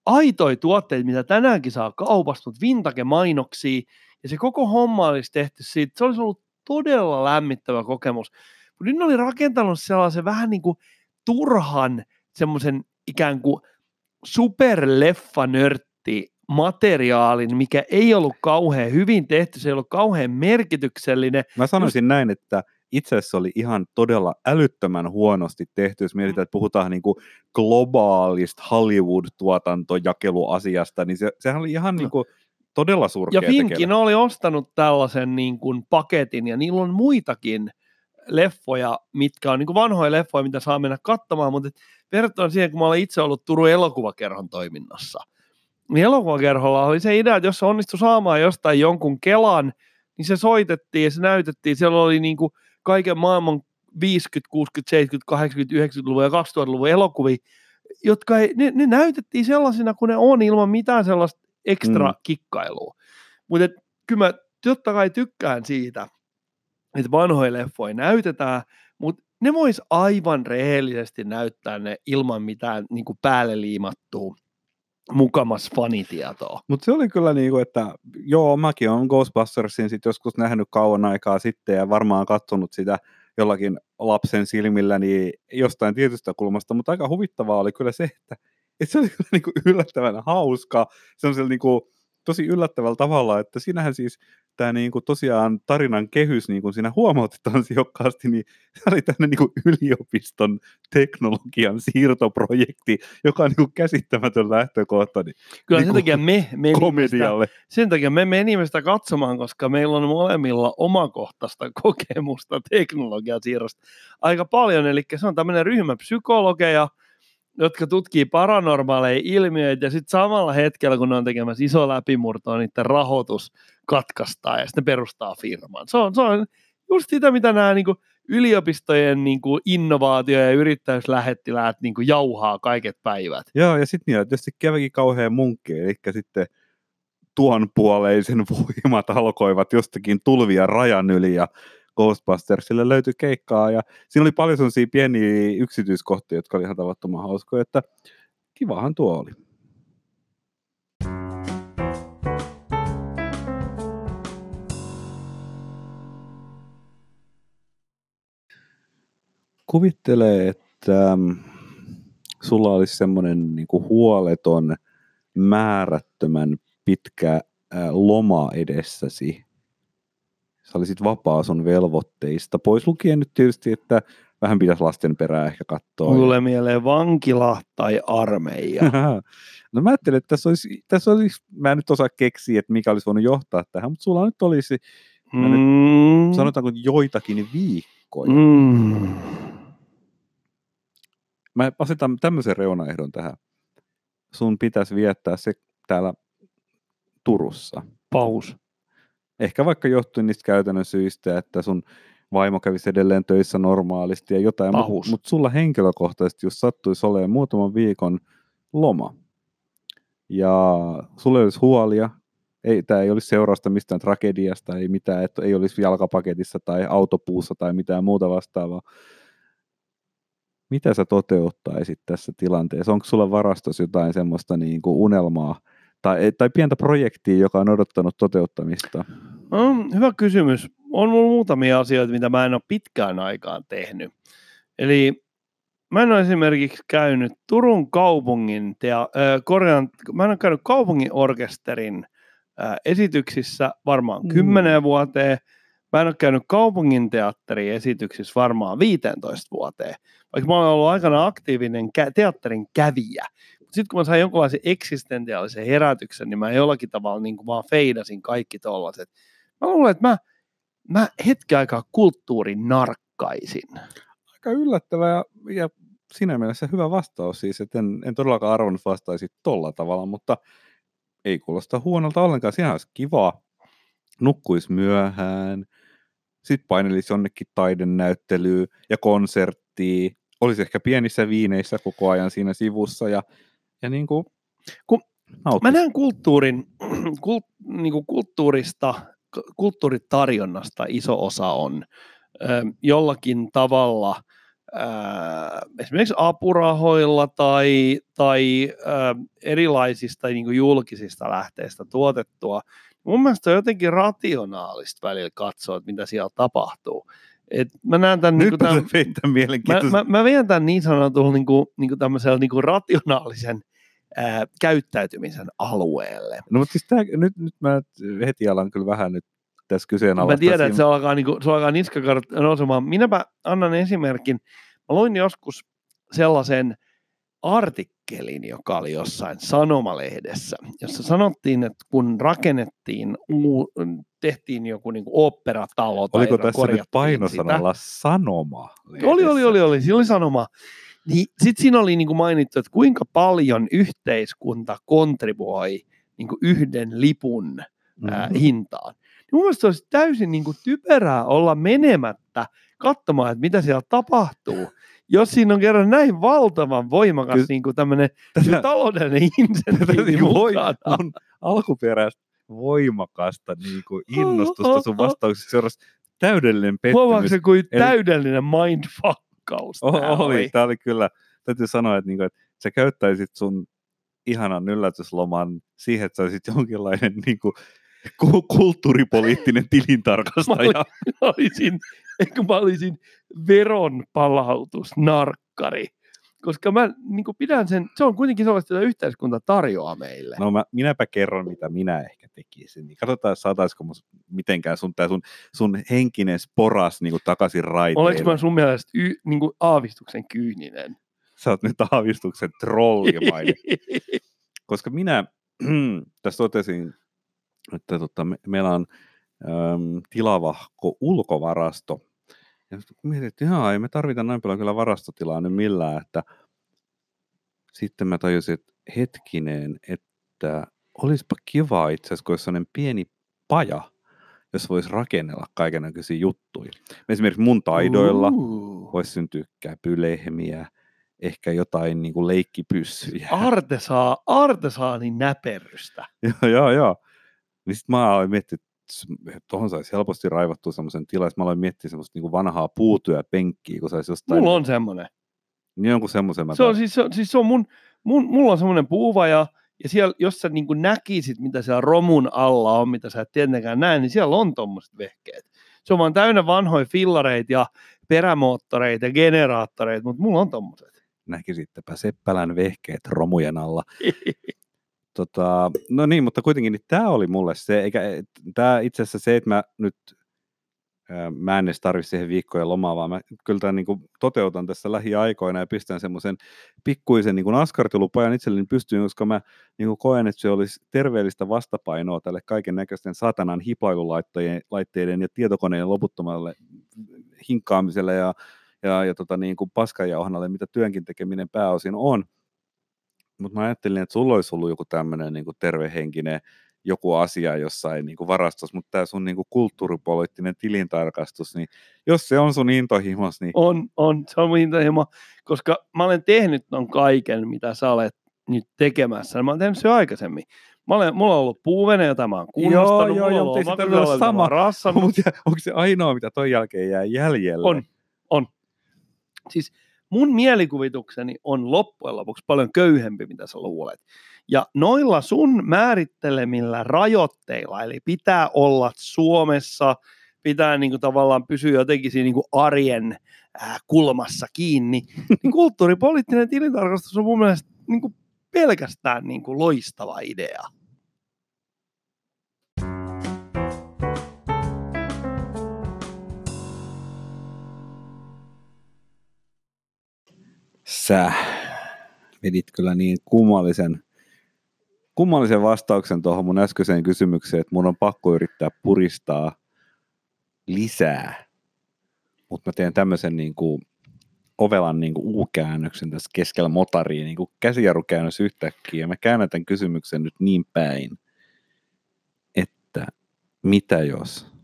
aitoja tuotteita, mitä tänäänkin saa kaupasta, mutta vintage-mainoksia, ja se koko homma olisi tehty siitä, se olisi ollut todella lämmittävä kokemus. Mutta nyt ne oli rakentanut sellaisen vähän niin kuin turhan semmoisen ikään kuin superleffanörtti materiaalin, mikä ei ollut kauhean hyvin tehty, se ei ollut kauhean merkityksellinen. Mä sanoisin näin, että itse asiassa oli ihan todella älyttömän huonosti tehty, jos mietitään, että puhutaan niin kuin globaalista Hollywood-tuotantojakeluasiasta, niin se, sehän oli ihan niin kuin todella surkea Ja Finkin tekele. oli ostanut tällaisen niin kuin paketin, ja niillä on muitakin leffoja, mitkä on niin kuin vanhoja leffoja, mitä saa mennä katsomaan, mutta verrattuna siihen, kun mä olen itse ollut Turun elokuvakerhon toiminnassa, niin elokuvakerholla oli se idea, että jos se onnistui saamaan jostain jonkun kelan, niin se soitettiin ja se näytettiin. Siellä oli niin kuin kaiken maailman 50, 60, 70, 80, 90-luvun ja 2000-luvun elokuvia, jotka ei, ne, ne näytettiin sellaisina kuin ne on ilman mitään sellaista ekstra Mm. kikkailua. Mutta kyllä mä totta kai tykkään siitä, että vanhoja leffoja näytetään, mutta ne vois aivan rehellisesti näyttää ne ilman mitään niin kuin päälle liimattua mukamas fanitietoa. Mutta se oli kyllä niin kuin, että joo, mäkin olen Ghostbustersin sit joskus nähnyt kauan aikaa sitten ja varmaan katsonut sitä jollakin lapsen silmillä niin jostain tietystä kulmasta, mutta aika huvittavaa oli kyllä se, että, että se oli kyllä niin kuin yllättävän hauska, semmoisella niin kuin, tosi yllättävällä tavalla, että siinähän siis tämä niin kuin tosiaan tarinan kehys, niin kuin siinä huomautetaan sijoikkaasti, niin se oli tämmöinen niin kuin yliopiston teknologian siirtoprojekti, joka on niin kuin käsittämätön lähtökohta niin Kyllä Niin sen takia me menimme sitä, sen takia me menimme sitä katsomaan, koska meillä on molemmilla omakohtaista (laughs) kokemusta teknologian siirrosta aika paljon. Eli se on tämmöinen ryhmä psykologeja, jotka tutkii paranormaaleja ilmiöitä ja sitten samalla hetkellä, kun ne on tekemässä iso läpimurtoa, niiden rahoitus katkaistaan ja sitten perustaa firman. Se on, se on just sitä, mitä nämä niin kuin, yliopistojen niin kuin, innovaatio- ja yrittäjyyslähettiläät niin kuin, jauhaa kaiket päivät. Joo, ja sitten niillä tietysti kävikin kauhean munkki, eli sitten tuon puoleisen (laughs) voimat alkoivat jostakin tulvia rajan yli ja Ghostbustersille löytyi keikkaa ja siinä oli paljon sellaisia pieniä yksityiskohtia, jotka oli ihan tavattoman hauskoja, että kivahan tuo oli. Kuvittele, että sulla olisi semmoinen niin huoleton, määrättömän pitkä loma edessäsi. Sä olisit vapaa sun velvoitteista. Pois lukien nyt tietysti, että vähän pitäisi lasten perää ehkä katsoa. Tulee mieleen vankila tai armeija. (laughs) no mä ajattelin, että tässä olisi, tässä olisi, mä en nyt osaa keksiä, että mikä olisi voinut johtaa tähän, mutta sulla nyt olisi, Mä nyt Mm, sanotaanko joitakin viikkoja. mm. Mä asetan tämmöisen reunaehdon tähän. Sun pitäisi viettää se täällä Turussa. Paus. Ehkä vaikka johtuen niistä käytännön syistä, että sun vaimo kävisi edelleen töissä normaalisti ja jotain, mutta mut sulla henkilökohtaisesti, jos sattuisi olemaan muutaman viikon loma, ja sulla olisi huolia, ei, tämä ei olisi seurausta mistään tragediasta, ei mitään, että ei olisi jalkapaketissa tai autopuussa tai mitään muuta vastaavaa. Mitä sä toteuttaisit tässä tilanteessa? Onko sulla varastossa jotain semmoista niin kuin unelmaa tai, tai pientä projektia, joka on odottanut toteuttamista? Mm, hyvä kysymys. On mulla muutamia asioita, mitä mä en ole pitkään aikaan tehnyt. Eli mä en ole esimerkiksi käynyt Turun kaupungin, tea, äh, korjaan, mä en ole käynyt kaupungin orkesterin äh, esityksissä varmaan Mm. kymmeneen vuoteen. Mä en ole käynyt kaupungin teatterin esityksissä varmaan 15 vuoteen. Vaikka mä olen ollut aikana aktiivinen kä- teatterin kävijä. Sitten kun mä sain jonkinlaisen eksistentiaalisen herätyksen, niin mä jollakin tavalla niin kuin vaan feidasin kaikki tollaset. Mä luulen, että mä, mä hetken aikaa kulttuurin narkkaisin. Aika yllättävä ja, ja siinä mielessä hyvä vastaus siis, että en, en todellakaan arvannut vastaisit tolla tavalla, mutta ei kuulosta huonolta ollenkaan. Siinä olisi kivaa. Nukkuisi myöhään, sitten painelisi jonnekin taidenäyttelyyn ja konserttiin. Olisi ehkä pienissä viineissä koko ajan siinä sivussa ja, ja niin kuin Kun. Mä näen kulttuurin, (clears throat) kult, niin kuin kulttuurista, kulttuuritarjonnasta iso osa on ö, jollakin tavalla ö, esimerkiksi apurahoilla tai, tai ö, erilaisista niin kuin julkisista lähteistä tuotettua. Mun mielestä on jotenkin rationaalista välillä katsoa, että mitä siellä tapahtuu. Et mä näen tämän, niin Nyt on tämän, mä, mä, mä vien tämän niin sanotulla niin kuin, niin kuin tämmöisellä niin kuin rationaalisen ää, käyttäytymisen alueelle. No mutta siis tää, nyt, nyt mä heti alan kyllä vähän nyt tässä kyseenalaistaa. Mä tiedän, että se alkaa, niin kuin, se alkaa niskakarvat nousemaan. Minäpä annan esimerkin. Mä luin joskus sellaisen artikkelin, joka oli jossain sanomalehdessä, jossa sanottiin, että kun rakennettiin, uu, tehtiin joku niin kuin oopperatalo tai Oliko tässä nyt painosanalla sanoma? Sitä. Oli, oli, oli, oli. Siinä oli sanoma. Niin, Sitten siinä oli niin kuin mainittu, että kuinka paljon yhteiskunta kontribuoi niin kuin yhden lipun ää, Mhm. hintaan. Niin mun mielestä olisi täysin niin kuin typerää olla menemättä katsomaan, että mitä siellä tapahtuu. Jos siinä on kerran näin valtavan voimakas Kyllä- niin kuin tämmöinen Tätä- taloudellinen insentiivi niinku voi- mukana. on alkuperäistä voimakasta niin kuin innostusta sun vastauksessa seurasi täydellinen Huomaatko pettymys. se kuin Eli- täydellinen mindfuckkaus O- tää oli, tämä oli kyllä, täytyy sanoa, että, niin kuin, että sä käyttäisit sun ihanan yllätysloman siihen, että sä olisit jonkinlainen niin kuin, ku- kulttuuripoliittinen (laughs) Mä tilintarkastaja. Mä olisin, ehkä mä olisin veronpalautusnarkkari. Koska mä niin pidän sen, se on kuitenkin sellaista, että yhteiskunta tarjoaa meille. No mä, minäpä kerron, mitä minä ehkä tekisin. Niin katsotaan, saataisiko mus mitenkään sun, tää sun, sun henkinen sporas niin takaisin raiteille. Olenko mä sun mielestä y, niin kuin aavistuksen kyyninen? Sä oot nyt aavistuksen trollimainen. (laughs) Koska minä (clears throat) tässä totesin, että tota, me, meillä on äm, tilavahko ulkovarasto. Ja mietin, että jaa, ei me tarvita näin paljon kyllä varastotilaa nyt millään, että sitten mä tajusin, että hetkinen, että olisipa kiva itse asiassa, kun olisi sellainen pieni paja, jos voisi rakennella kaikenlaisia juttuja. Esimerkiksi mun taidoilla Uh, voisi syntyä käpylehmiä, ehkä jotain niin kuin leikkipyssyjä. artesaa, artesaanin näperrystä. (laughs) joo, joo, joo. Niin sitten mä aloin miettiä, tuohon saisi helposti raivattua semmoisen tilan. Mä aloin miettiä semmoista niin vanhaa puutyöpenkkiä, kun saisi jostain... Mulla on semmoinen. Niin jonkun semmoisen mä Se on siis, se on, siis se on mun, mun, mulla on semmoinen puuvaja, ja siellä, jos sä niin näkisit, mitä siellä romun alla on, mitä sä et tietenkään näe, niin siellä on tuommoiset vehkeet. Se on vaan täynnä vanhoja fillareita ja perämoottoreita ja generaattoreita, mutta mulla on tommoset. Näkisittepä Seppälän vehkeet romujen alla. (laughs) Tota, no niin, mutta kuitenkin niin tämä oli mulle se, eikä tämä itse asiassa se, että mä nyt mä en edes tarvitse siihen viikkojen lomaa, vaan mä kyllä tämän niin kuin toteutan tässä lähiaikoina ja pistän semmoisen pikkuisen niin kuin askartelupajan itselleni pystyyn, koska mä niin kuin koen, että se olisi terveellistä vastapainoa tälle kaiken näköisten satanan hipailulaitteiden laitteiden ja tietokoneiden loputtomalle hinkkaamiselle ja, ja, ja tota niin kuin paskajauhanalle, mitä työnkin tekeminen pääosin on. Mutta mä ajattelin, että sulla olisi ollut joku tämmöinen niin tervehenkinen joku asia jossain niin kuin varastossa, mutta tämä sun niin kuin kulttuuripoliittinen tilintarkastus, niin jos se on sun intohimos, niin On, on, se on mun intohimo, koska mä olen tehnyt ton kaiken, mitä sä olet nyt tekemässä. Mä olen tehnyt se aikaisemmin. Mä olen, mulla on ollut puuvene, jota mä oon kunnostanut. joo, mulla joo, on mutta ei sama. rassannut. Mutta onko se ainoa, mitä ton jälkeen jää jäljelle? On, on. Siis mun mielikuvitukseni on loppujen lopuksi paljon köyhempi, mitä sä luulet. Ja noilla sun määrittelemillä rajoitteilla, eli pitää olla Suomessa, pitää niinku tavallaan pysyä jotenkin siinä niinku arjen äh, kulmassa kiinni, (laughs) niin kulttuuripoliittinen tilintarkastus on mun mielestä niinku pelkästään niinku loistava idea. Sä vedit kyllä niin kummallisen, kummallisen vastauksen tuohon mun äskeiseen kysymykseen, että mun on pakko yrittää puristaa lisää. Mutta mä teen tämmöisen niin kuin ovelan niin kuin U-käännöksen tässä keskellä motaria, niin kuin käsijarrukäännös yhtäkkiä. Ja mä käännän tämän kysymyksen nyt niin päin, että mitä jos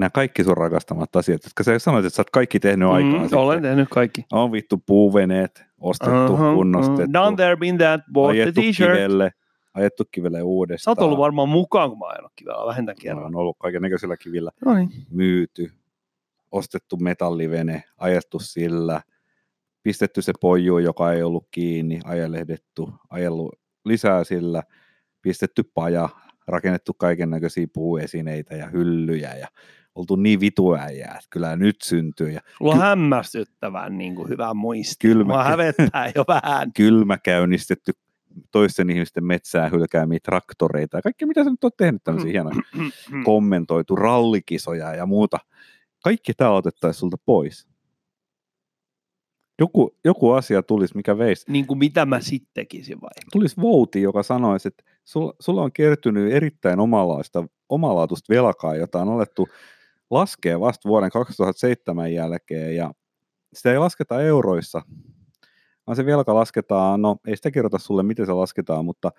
nämä kaikki sun rakastamat asiat, jotka sä sanoit, että sä oot kaikki tehnyt aikaa Mm, olen tehnyt kaikki. on vittu puuveneet, ostettu, Aha, kunnostettu, aha. Down there, been that, bought the t-shirt. kivelle, ajettu kivelle Sä uudestaan. oot ollut varmaan mukaan, kun mä oon ajanut kivellä vähintään Mä kerran. oon ollut kaiken näköisillä kivillä No niin. myyty, ostettu metallivene, ajettu sillä, pistetty se poju, joka ei ollut kiinni, ajelehdettu, ajellut lisää sillä, pistetty paja, rakennettu kaiken näköisiä puuesineitä ja hyllyjä ja oltu niin vituäijää, että kyllä nyt syntyy ja Sulla on Ky- hämmästyttävän niin kuin hyvä muisti. Kylmä- Mua hävettää jo vähän. (laughs) kylmä käynnistetty toisten ihmisten metsää hylkäämiä traktoreita ja kaikki mitä sä nyt oot tehnyt tämmöisiä hienoja kommentoitu rallikisoja ja muuta. Kaikki tämä otettaisiin sulta pois. Joku, joku asia tulisi, mikä veisi. niin kuin mitä mä sitten tekisin vai? Tulisi vouti, joka sanoisi, että sulla, sulla on kertynyt erittäin omalaista, omalaatuista velkaa, jota on alettu laskea vasta vuoden 2007 jälkeen ja sitä ei lasketa euroissa, vaan se velka lasketaan, no ei sitä kerrota sulle, miten se lasketaan, mutta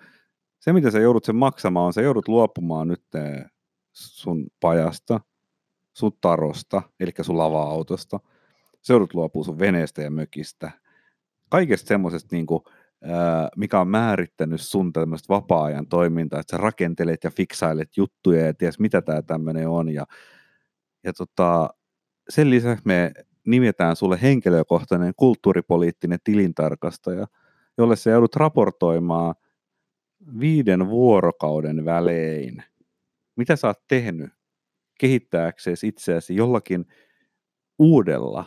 se, mitä sä joudut sen maksamaan, on se joudut luopumaan nyt eh, sun pajasta, sun tarosta, eli sun lava-autosta. Sä joudut luopumaan sun veneestä ja mökistä. Kaikesta semmoisesta, niin kuin, mikä on määrittänyt sun tämmöistä vapaa-ajan toimintaa, että sä rakentelet ja fiksailet juttuja ja ties mitä tämä tämmöinen on. Ja, ja tota, sen lisäksi me nimetään sulle henkilökohtainen kulttuuripoliittinen tilintarkastaja, jolle sä joudut raportoimaan viiden vuorokauden välein, mitä sä oot tehnyt kehittääksesi itseäsi jollakin uudella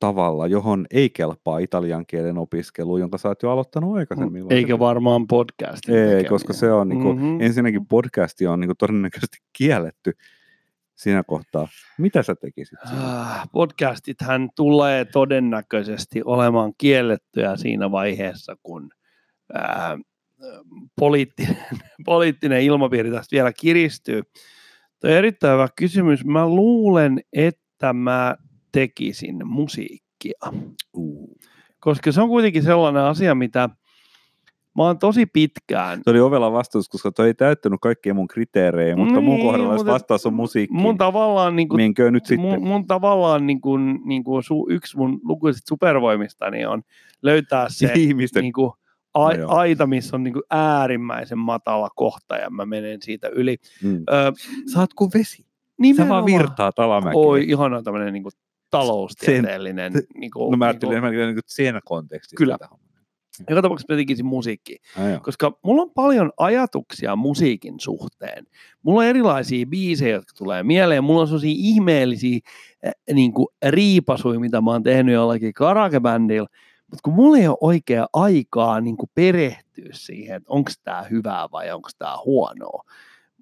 tavalla, johon ei kelpaa italian kielen opiskelu, jonka sä oot jo aloittanut aikaisemmin. Eikä varmaan podcastin Ei, tekeminen. koska se on niinku, Mhm. ensinnäkin podcasti on niinku todennäköisesti kielletty siinä kohtaa. Mitä sä tekisit? Ah, Podcastithan tulee todennäköisesti olemaan kiellettyä siinä vaiheessa, kun ää, poliittinen, (laughs) poliittinen ilmapiiri tästä vielä kiristyy. Tuo on erittäin hyvä kysymys. Mä luulen, että mä tekisin musiikkia. Uh. Koska se on kuitenkin sellainen asia, mitä mä oon tosi pitkään Se oli ovela vastaus, koska toi ei täyttänyt kaikkia mun kriteerejä, mutta mun Niin, kohdalla jos mutta vastaus on musiikki, mun tavallaan niin kuin, nyt sitten? mun, mun tavallaan niin kuin, niin kuin su, yksi mun lukuisista supervoimistani on löytää se (laughs) Ihmisten niin kuin, a, No aita, missä on niin kuin äärimmäisen matala kohta ja mä menen siitä yli. Mm. Ö, Sä oot kuin vesi. Sä nimenomaan, vaan virtaat alamäkeen. Oi, ihana tämmöinen niin kuin taloustieteellinen. Se- niin kuin, No mä niin ajattelin kuin, enemmän niin siinä kontekstissa. Kyllä. tätä hommaa. Joka tapauksessa mä tekisin musiikkia. Ah, joo. koska mulla on paljon ajatuksia musiikin suhteen. Mulla on erilaisia biisejä, jotka tulee mieleen. Mulla on sellaisia ihmeellisiä äh, niin kuin riipasuja, mitä mä oon tehnyt jollakin karaokebändillä. Mutta kun mulla ei ole oikea aikaa niin kuin perehtyä siihen, että onko tämä hyvää vai onko tämä huonoa.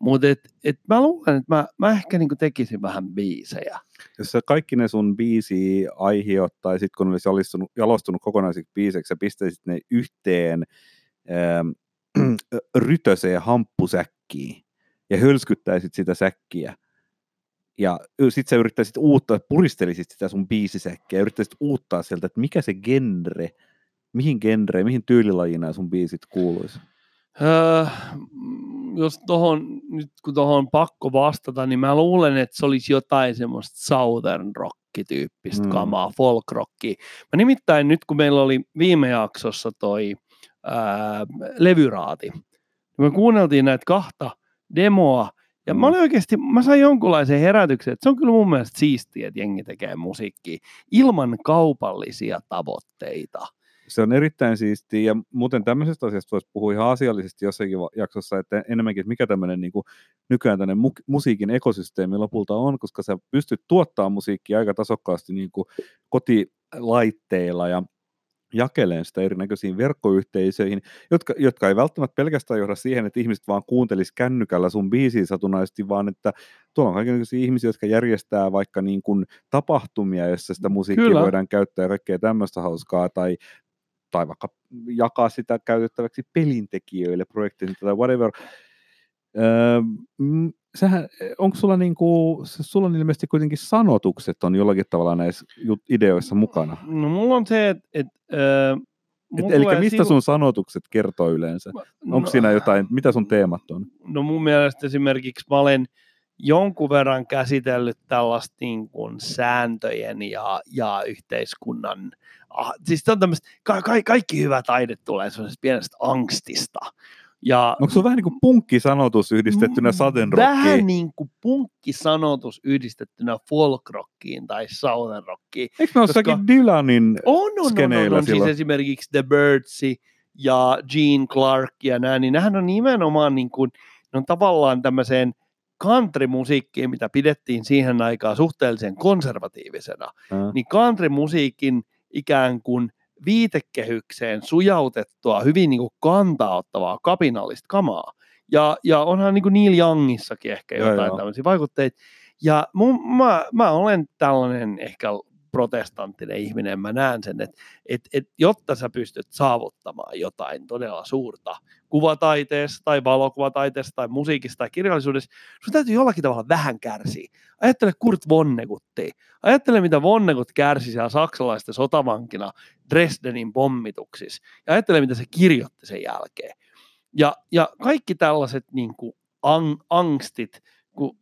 Mutta et, et mä luulen, että mä, mä ehkä niinku tekisin vähän biisejä. Jos sä kaikki ne sun biisi aihiot, tai sitten kun olisi jalostunut, kokonaisiksi biiseiksi, sä pistäisit ne yhteen ähm, (clears throat) rytöseen hamppusäkkiin ja hölskyttäisit sitä säkkiä. Ja sit sä yrittäisit uuttaa, puristelisit sitä sun biisisäkkiä yrittäisit uuttaa sieltä, että mikä se genre, mihin genre, mihin tyylilajiin nämä sun biisit kuuluisi. Öö, mm, jos tohon, nyt kun tuohon on pakko vastata, niin mä luulen, että se olisi jotain semmoista southern rock-tyyppistä Mm. mm. kamaa, folk rockia. Mä nimittäin nyt, kun meillä oli viime jaksossa toi ää, levyraati, niin me kuunneltiin näitä kahta demoa, ja Mm. mä olin oikeasti, mä sain jonkunlaisen herätyksen, että se on kyllä mun mielestä siistiä, että jengi tekee musiikkia ilman kaupallisia tavoitteita. Se on erittäin siistiä, ja muuten tämmöisestä asiasta voisi puhua ihan asiallisesti jossakin jaksossa, että enemmänkin, että mikä tämmöinen niin nykyään tämmöinen mu- musiikin ekosysteemi lopulta on, koska sä pystyt tuottamaan musiikkia aika tasokkaasti niin kuin kotilaitteilla ja jakeleen sitä erinäköisiin verkkoyhteisöihin, jotka, jotka ei välttämättä pelkästään johda siihen, että ihmiset vaan kuuntelis kännykällä sun biisiä satunnaisesti, vaan että tuolla on kaikenlaisia ihmisiä, jotka järjestää vaikka niin kuin tapahtumia, joissa sitä musiikkia Kyllä. voidaan käyttää ja kaikkea tämmöistä hauskaa, tai tai vaikka jakaa sitä käytettäväksi pelintekijöille, projektiin tai whatever. Öö, mm, sähän, onko sulla niinku, sulla on ilmeisesti kuitenkin sanotukset on jollakin tavalla näissä ideoissa mukana. No mulla on se, että et, öö, Et, eli mistä sivu- sun sanotukset kertoo yleensä? Onko no, siinä jotain, mitä sun teemat on? No mun mielestä esimerkiksi mä olen jonkun verran käsitellyt tällaista niin kuin sääntöjen ja, ja yhteiskunnan, ah, siis on tämmöistä, ka, ka, kaikki hyvä taide tulee sellaisesta pienestä angstista. Ja Onko sulla vähän niin kuin punkkisanotus yhdistettynä Vähän satenrockiin? niin kuin punkkisanotus yhdistettynä folkrockiin tai southern rockiin. Eikö ole koska- jossakin Dylanin? On, on, on, on, skeneillä on. Siis esimerkiksi The Birdsi ja Gene Clark ja nämä, niin nämähän on nimenomaan niin kuin, ne on tavallaan tämmöiseen country-musiikkiin, mitä pidettiin siihen aikaan suhteellisen konservatiivisena, Ää. niin country-musiikin ikään kuin viitekehykseen sujautettua, hyvin niin kuin kantaottavaa, kapinallista kamaa. Ja, ja onhan niin kuin Neil Youngissakin ehkä Joo, jotain joo. tämmöisiä vaikutteita. Ja mun, mä, mä olen tällainen ehkä protestanttinen ihminen, mä näen sen, että et, et, jotta sä pystyt saavuttamaan jotain todella suurta kuvataiteessa tai valokuvataiteessa tai musiikissa tai kirjallisuudessa, sun täytyy jollakin tavalla vähän kärsiä. Ajattele Kurt Vonneguttia. Ajattele, mitä Vonnegut kärsi siellä saksalaisten sotavankina Dresdenin pommituksissa. Ja ajattele, mitä se kirjoitti sen jälkeen. Ja, ja kaikki tällaiset niin kuin ang, angstit, kun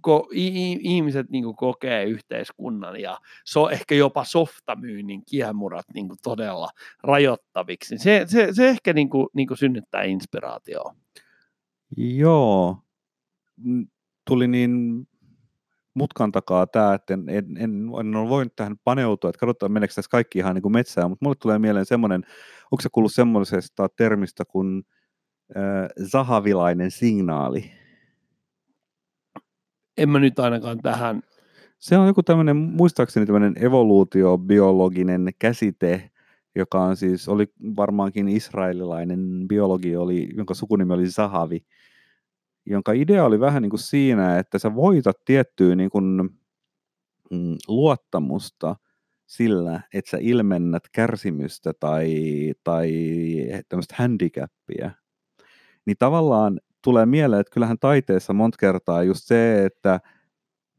ko, ihmiset niin kokee yhteiskunnan ja so, ehkä jopa softamyynnin kiemurat niin todella rajoittaviksi, se, se, se ehkä niin kuin, niin kuin synnyttää inspiraatioa. Joo. Mm, Tuli niin mutkan takaa tämä, että en, en, en, en ole voinut tähän paneutua, että katsotaan meneekö tässä kaikki ihan niin kuin metsään, mutta mulle tulee mieleen semmoinen, onko se kuullut semmoisesta termistä kuin äh, zahavilainen signaali? En mä nyt ainakaan tähän, Se on joku tämmöinen, muistaakseni tämmöinen evoluutiobiologinen käsite, joka on siis, oli varmaankin israelilainen biologi, oli, jonka sukunimi oli Zahavi, jonka idea oli vähän niin kuin siinä, että sä voitat tiettyä niin kuin, mm, luottamusta sillä, että sä ilmennät kärsimystä tai, tai tämmöistä handicappia. Niin tavallaan tulee mieleen, että kyllähän taiteessa monta kertaa just se, että,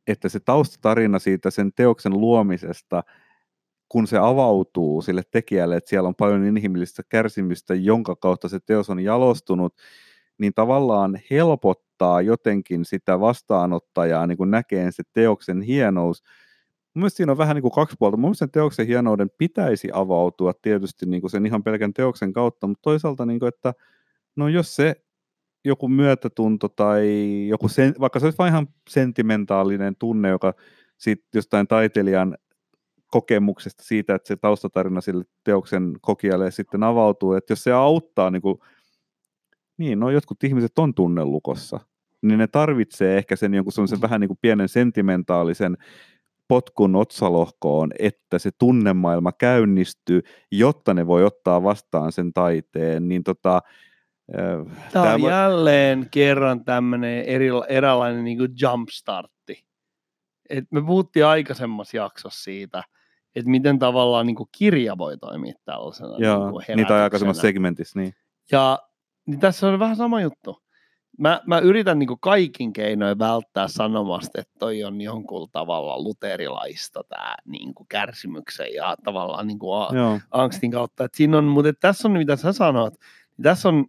että se taustatarina siitä sen teoksen luomisesta, kun se avautuu sille tekijälle, että siellä on paljon inhimillistä kärsimystä, jonka kautta se teos on jalostunut, niin tavallaan helpottaa jotenkin sitä vastaanottajaa niin kuin näkeen se teoksen hienous. Mun mielestä siinä on vähän niin kuin kaksi puolta. Mun mielestä sen teoksen hienouden pitäisi avautua tietysti niin kuin sen ihan pelkän teoksen kautta, mutta toisaalta, niin kuin, että no jos se joku myötätunto tai joku, sen, vaikka se olisi vain ihan sentimentaalinen tunne, joka siitä jostain taiteilijan kokemuksesta siitä, että se taustatarina sille teoksen kokijalle sitten avautuu, että jos se auttaa, niin, kuin, niin no jotkut ihmiset on tunnelukossa, niin ne tarvitsee ehkä sen jonkun sellaisen vähän niin kuin pienen sentimentaalisen potkun otsalohkoon, että se tunnemaailma käynnistyy, jotta ne voi ottaa vastaan sen taiteen, niin tota, Tämä on voi- jälleen kerran tämmöinen eri, eräänlainen niin kuin jumpstartti. Et me puhuttiin aikaisemmassa jaksossa siitä, että miten tavallaan niin kuin kirja voi toimia tällaisena Joo, niin kuin niitä aikaisemmassa segmentissä, niin. Ja niin tässä on vähän sama juttu. Mä, mä yritän niin kuin kaikin keinoin välttää sanomasta, että toi on jonkun tavalla luterilaista tämä niin kuin kärsimyksen ja tavallaan niin kuin a- Joo, angstin kautta. Et siinä on, mutta tässä on, mitä sä sanot, niin tässä on,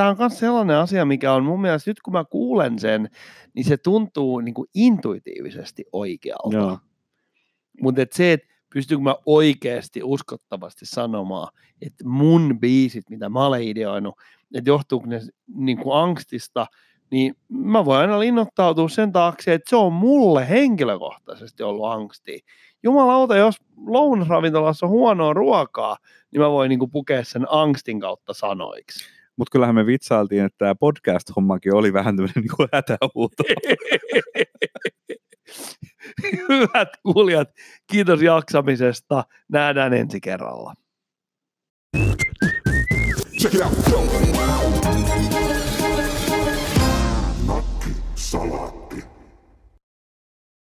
tämä on myös sellainen asia, mikä on mun mielestä, nyt kun mä kuulen sen, niin se tuntuu niin kuin intuitiivisesti oikealta. Joo. Mutta et se, että pystyykö mä oikeasti uskottavasti sanomaan, että mun biisit, mitä mä olen ideoinut, että johtuuko ne niin kuin angstista, niin mä voin aina linnoittautua sen taakse, että se on mulle henkilökohtaisesti ollut angsti. Jumalauta, jos lounasravintolassa on huonoa ruokaa, niin mä voin niin kuin pukea sen angstin kautta sanoiksi. Mutta kyllähän me vitsailtiin, että tämä podcast-hommakin oli vähän tämmöinen niin hätähuuto. (laughs) Hyvät kuulijat, kiitos jaksamisesta. Nähdään ensi kerralla. Check it out.